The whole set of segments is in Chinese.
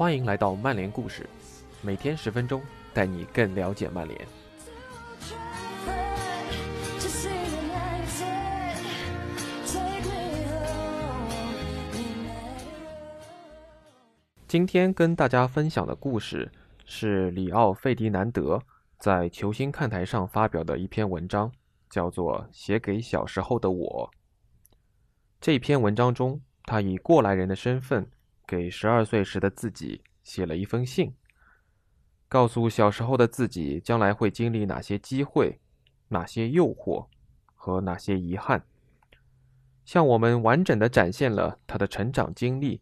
欢迎来到曼联故事，每天十分钟，带你更了解曼联。今天跟大家分享的故事是里奥·费迪南德在球星看台上发表的一篇文章，叫做《写给小时候的我》。这篇文章中，他以过来人的身份。给十二岁时的自己写了一封信，告诉小时候的自己将来会经历哪些机会、哪些诱惑和哪些遗憾，向我们完整的展现了他的成长经历，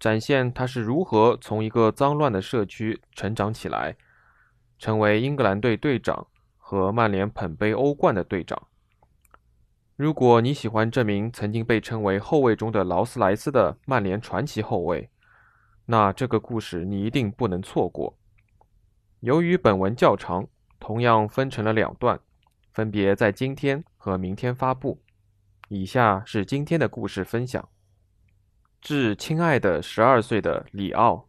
展现他是如何从一个脏乱的社区成长起来，成为英格兰队队长和曼联捧杯欧冠的队长。如果你喜欢这名曾经被称为后卫中的劳斯莱斯的曼联传奇后卫，那这个故事你一定不能错过。由于本文较长，同样分成了两段，分别在今天和明天发布。以下是今天的故事分享：致亲爱的十二岁的里奥，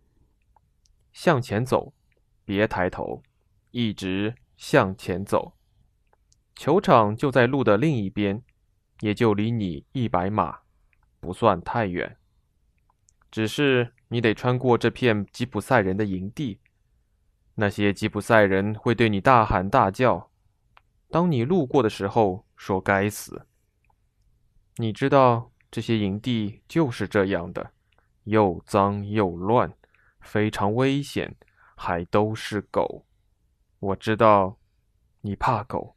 向前走，别抬头，一直向前走。球场就在路的另一边。也就离你一百码，不算太远。只是你得穿过这片吉普赛人的营地，那些吉普赛人会对你大喊大叫。当你路过的时候，说“该死”。你知道这些营地就是这样的，又脏又乱，非常危险，还都是狗。我知道你怕狗，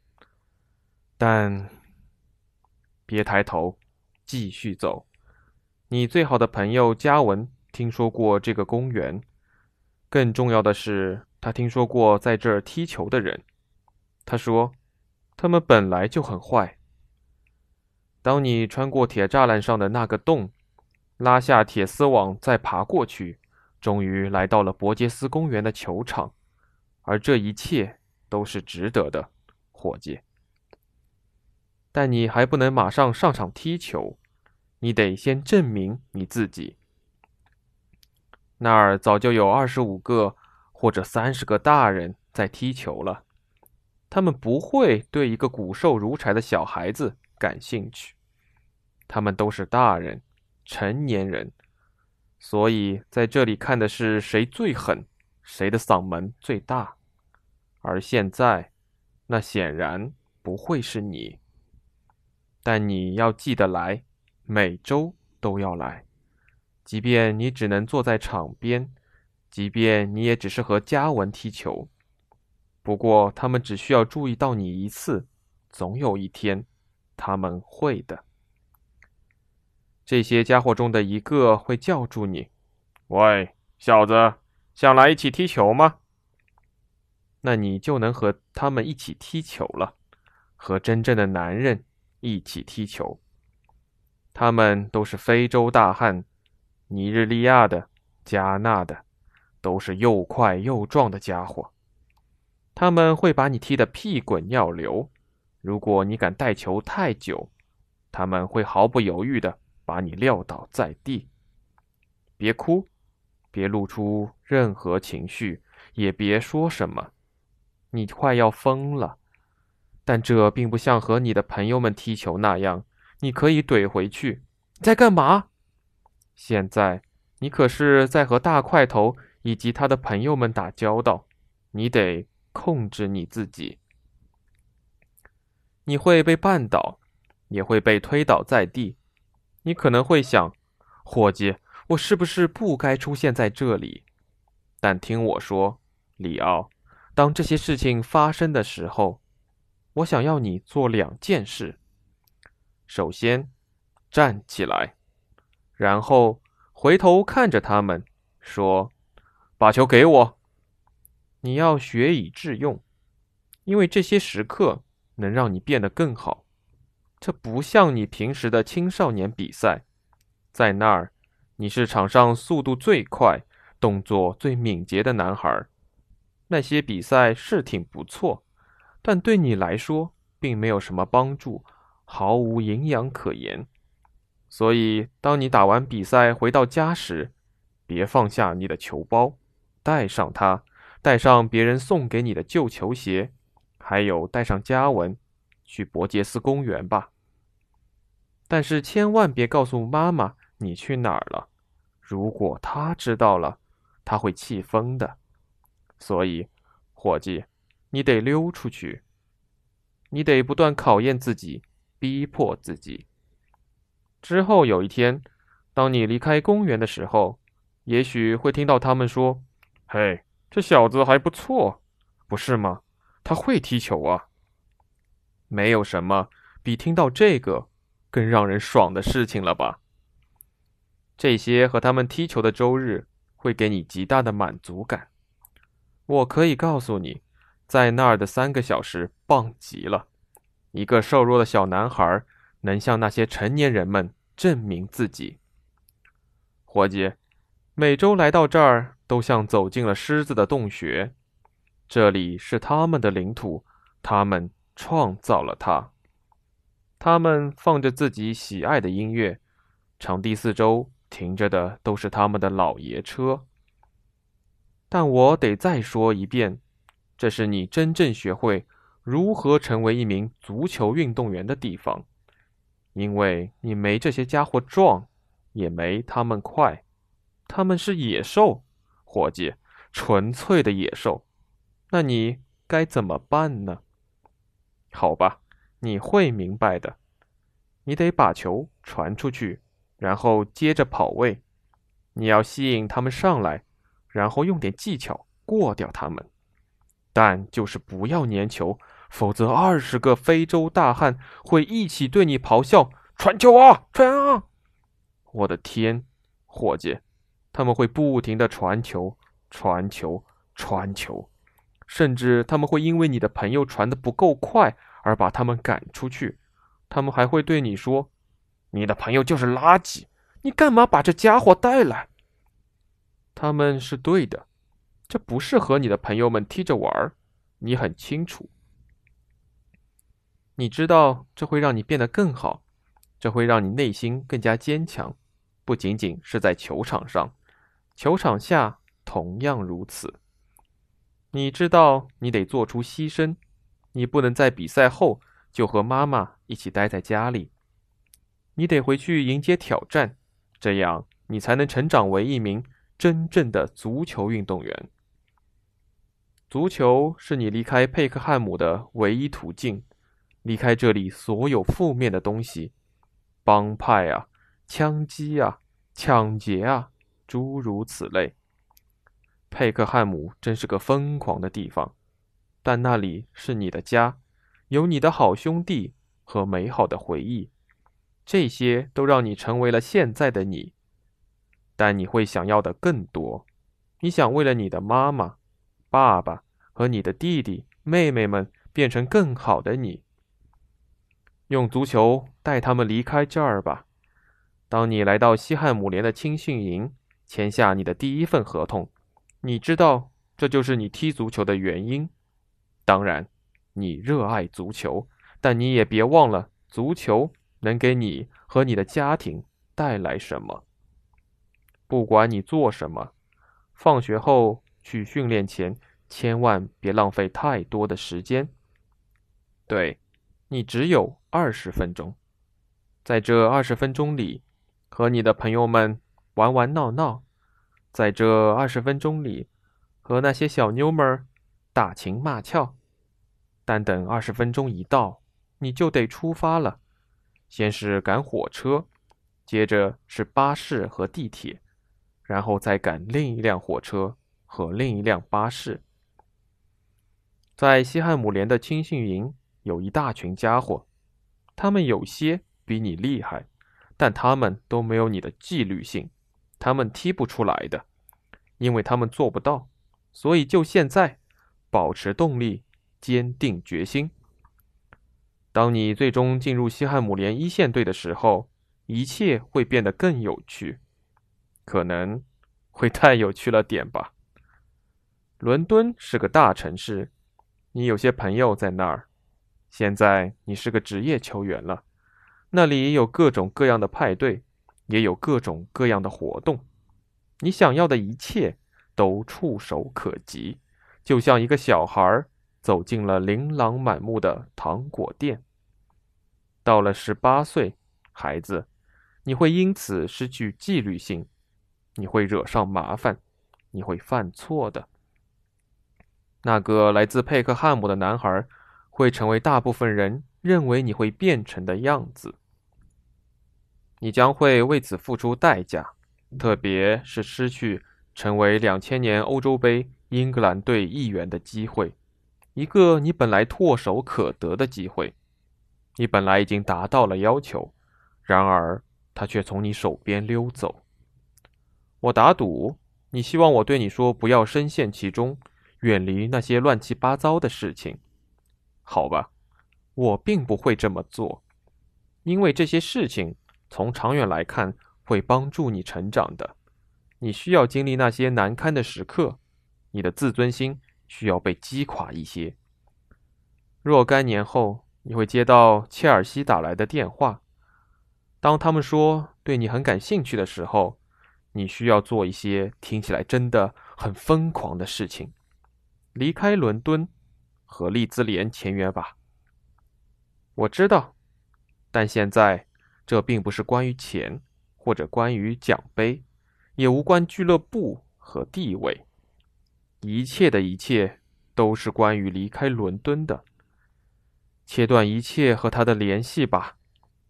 但。别抬头，继续走。你最好的朋友嘉文听说过这个公园，更重要的是，他听说过在这儿踢球的人。他说，他们本来就很坏。当你穿过铁栅栏上的那个洞，拉下铁丝网，再爬过去，终于来到了伯杰斯公园的球场，而这一切都是值得的，伙计。但你还不能马上上场踢球，你得先证明你自己。那儿早就有二十五个或者三十个大人在踢球了，他们不会对一个骨瘦如柴的小孩子感兴趣。他们都是大人，成年人，所以在这里看的是谁最狠，谁的嗓门最大。而现在，那显然不会是你。但你要记得来，每周都要来，即便你只能坐在场边，即便你也只是和嘉文踢球。不过他们只需要注意到你一次，总有一天他们会的。这些家伙中的一个会叫住你：“喂，小子，想来一起踢球吗？”那你就能和他们一起踢球了，和真正的男人。一起踢球，他们都是非洲大汉，尼日利亚的、加纳的，都是又快又壮的家伙。他们会把你踢得屁滚尿流。如果你敢带球太久，他们会毫不犹豫地把你撂倒在地。别哭，别露出任何情绪，也别说什么。你快要疯了。但这并不像和你的朋友们踢球那样，你可以怼回去。在干嘛？现在你可是在和大块头以及他的朋友们打交道，你得控制你自己。你会被绊倒，也会被推倒在地。你可能会想，伙计，我是不是不该出现在这里？但听我说，里奥，当这些事情发生的时候。我想要你做两件事：首先，站起来，然后回头看着他们，说：“把球给我。”你要学以致用，因为这些时刻能让你变得更好。这不像你平时的青少年比赛，在那儿你是场上速度最快、动作最敏捷的男孩。那些比赛是挺不错。但对你来说并没有什么帮助，毫无营养可言。所以，当你打完比赛回到家时，别放下你的球包，带上它，带上别人送给你的旧球鞋，还有带上家文，去伯杰斯公园吧。但是千万别告诉妈妈你去哪儿了，如果她知道了，她会气疯的。所以，伙计，你得溜出去，你得不断考验自己，逼迫自己。之后有一天，当你离开公园的时候，也许会听到他们说：“嘿，这小子还不错，不是吗？他会踢球啊。”没有什么比听到这个更让人爽的事情了吧？这些和他们踢球的周日会给你极大的满足感。我可以告诉你，在那儿的三个小时棒极了。一个瘦弱的小男孩能向那些成年人们证明自己。伙计。每周来到这儿，都像走进了狮子的洞穴。这里是他们的领土，他们创造了它。他们放着自己喜爱的音乐，场地四周停着的都是他们的老爷车。但我得再说一遍，这是你真正学会如何成为一名足球运动员的地方，因为你没这些家伙壮，也没他们快。他们是野兽，伙计，纯粹的野兽。那你该怎么办呢？好吧，你会明白的。你得把球传出去，然后接着跑位。你要吸引他们上来，然后用点技巧过掉他们。但就是不要粘球，否则二十个非洲大汉会一起对你咆哮：“传球啊，传啊！”我的天，伙计！他们会不停的传球、传球、传球，甚至他们会因为你的朋友传的不够快而把他们赶出去。他们还会对你说：“你的朋友就是垃圾，你干嘛把这家伙带来？”他们是对的，这不是和你的朋友们踢着玩儿，你很清楚。你知道这会让你变得更好，这会让你内心更加坚强，不仅仅是在球场上。球场下同样如此。你知道，你得做出牺牲，你不能在比赛后就和妈妈一起待在家里，你得回去迎接挑战，这样你才能成长为一名真正的足球运动员。足球是你离开佩克汉姆的唯一途径，离开这里所有负面的东西，帮派啊，枪击啊，抢劫啊。诸如此类，佩克汉姆真是个疯狂的地方，但那里是你的家，有你的好兄弟和美好的回忆，这些都让你成为了现在的你。但你会想要的更多，你想为了你的妈妈、爸爸和你的弟弟妹妹们变成更好的你。用足球带他们离开这儿吧。当你来到西汉姆联的青训营。签下你的第一份合同，你知道这就是你踢足球的原因。当然，你热爱足球，但你也别忘了足球能给你和你的家庭带来什么。不管你做什么，放学后去训练前，千万别浪费太多的时间。对，你只有二十分钟，在这二十分钟里，和你的朋友们。玩玩闹闹，在这二十分钟里，和那些小妞们打情骂俏。但等二十分钟一到，你就得出发了。先是赶火车，接着是巴士和地铁，然后再赶另一辆火车和另一辆巴士。在西汉姆联的青训营有一大群家伙，他们有些比你厉害，但他们都没有你的纪律性。他们踢不出来的，因为他们做不到。所以就现在，保持动力，坚定决心。当你最终进入西汉姆联一线队的时候，一切会变得更有趣，可能会太有趣了点吧。伦敦是个大城市，你有些朋友在那儿。现在你是个职业球员了，那里有各种各样的派对。也有各种各样的活动，你想要的一切都触手可及，就像一个小孩走进了琳琅满目的糖果店。到了十八岁，孩子，你会因此失去纪律性，你会惹上麻烦，你会犯错的。那个来自佩克汉姆的男孩会成为大部分人认为你会变成的样子。你将会为此付出代价，特别是失去成为两千年欧洲杯英格兰队一员的机会，一个你本来唾手可得的机会。你本来已经达到了要求，然而他却从你手边溜走。我打赌，你希望我对你说不要深陷其中，远离那些乱七八糟的事情。好吧，我并不会这么做，因为这些事情。从长远来看，会帮助你成长的。你需要经历那些难堪的时刻，你的自尊心需要被击垮一些。若干年后，你会接到切尔西打来的电话，当他们说对你很感兴趣的时候，你需要做一些听起来真的很疯狂的事情：离开伦敦，和利兹联签约吧。我知道，但现在。这并不是关于钱，或者关于奖杯，也无关俱乐部和地位。一切的一切都是关于离开伦敦的。切断一切和他的联系吧，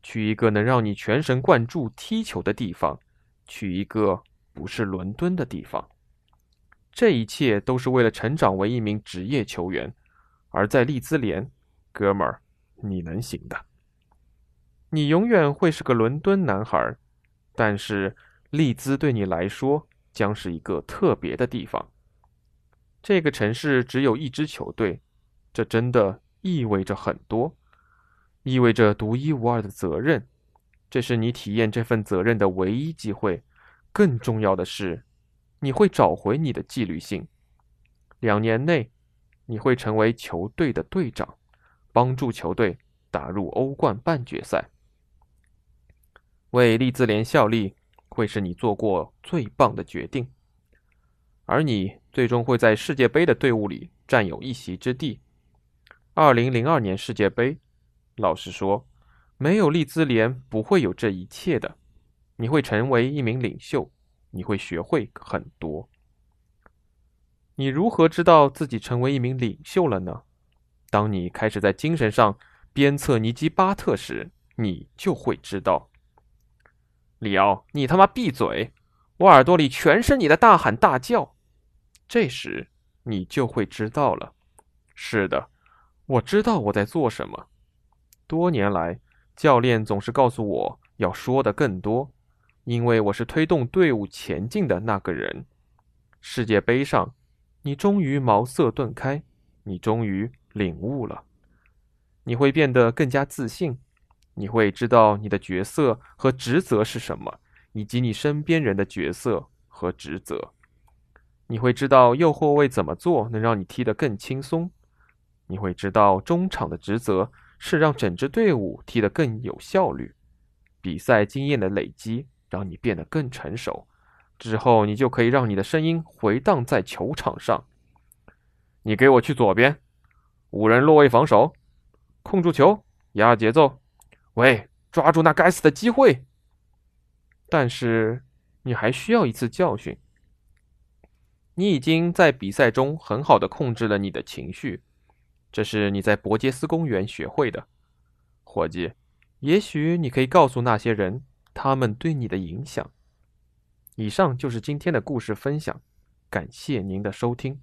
去一个能让你全神贯注踢球的地方，去一个不是伦敦的地方。这一切都是为了成长为一名职业球员。而在利兹联，哥们儿，你能行的。你永远会是个伦敦男孩，但是利兹对你来说将是一个特别的地方。这个城市只有一支球队，这真的意味着很多，意味着独一无二的责任。这是你体验这份责任的唯一机会。更重要的是，你会找回你的纪律性。两年内，你会成为球队的队长，帮助球队打入欧冠半决赛。为利兹联效力会是你做过最棒的决定，而你最终会在世界杯的队伍里占有一席之地。二零零二年世界杯，老实说，没有利兹联不会有这一切的。你会成为一名领袖，你会学会很多。你如何知道自己成为一名领袖了呢？当你开始在精神上鞭策尼基巴特时，你就会知道。里奥，你他妈闭嘴！我耳朵里全是你的大喊大叫。这时，你就会知道了。是的，我知道我在做什么。多年来，教练总是告诉我要说的更多，因为我是推动队伍前进的那个人。世界杯上，你终于茅塞顿开，你终于领悟了，你会变得更加自信。你会知道你的角色和职责是什么，以及你身边人的角色和职责。你会知道右后卫怎么做能让你踢得更轻松。你会知道中场的职责是让整支队伍踢得更有效率。比赛经验的累积让你变得更成熟，之后你就可以让你的声音回荡在球场上。你给我去左边，五人落位防守，控住球，压节奏。喂，抓住那该死的机会！但是你还需要一次教训。你已经在比赛中很好的控制了你的情绪，这是你在伯杰斯公园学会的，伙计。也许你可以告诉那些人他们对你的影响。以上就是今天的故事分享，感谢您的收听。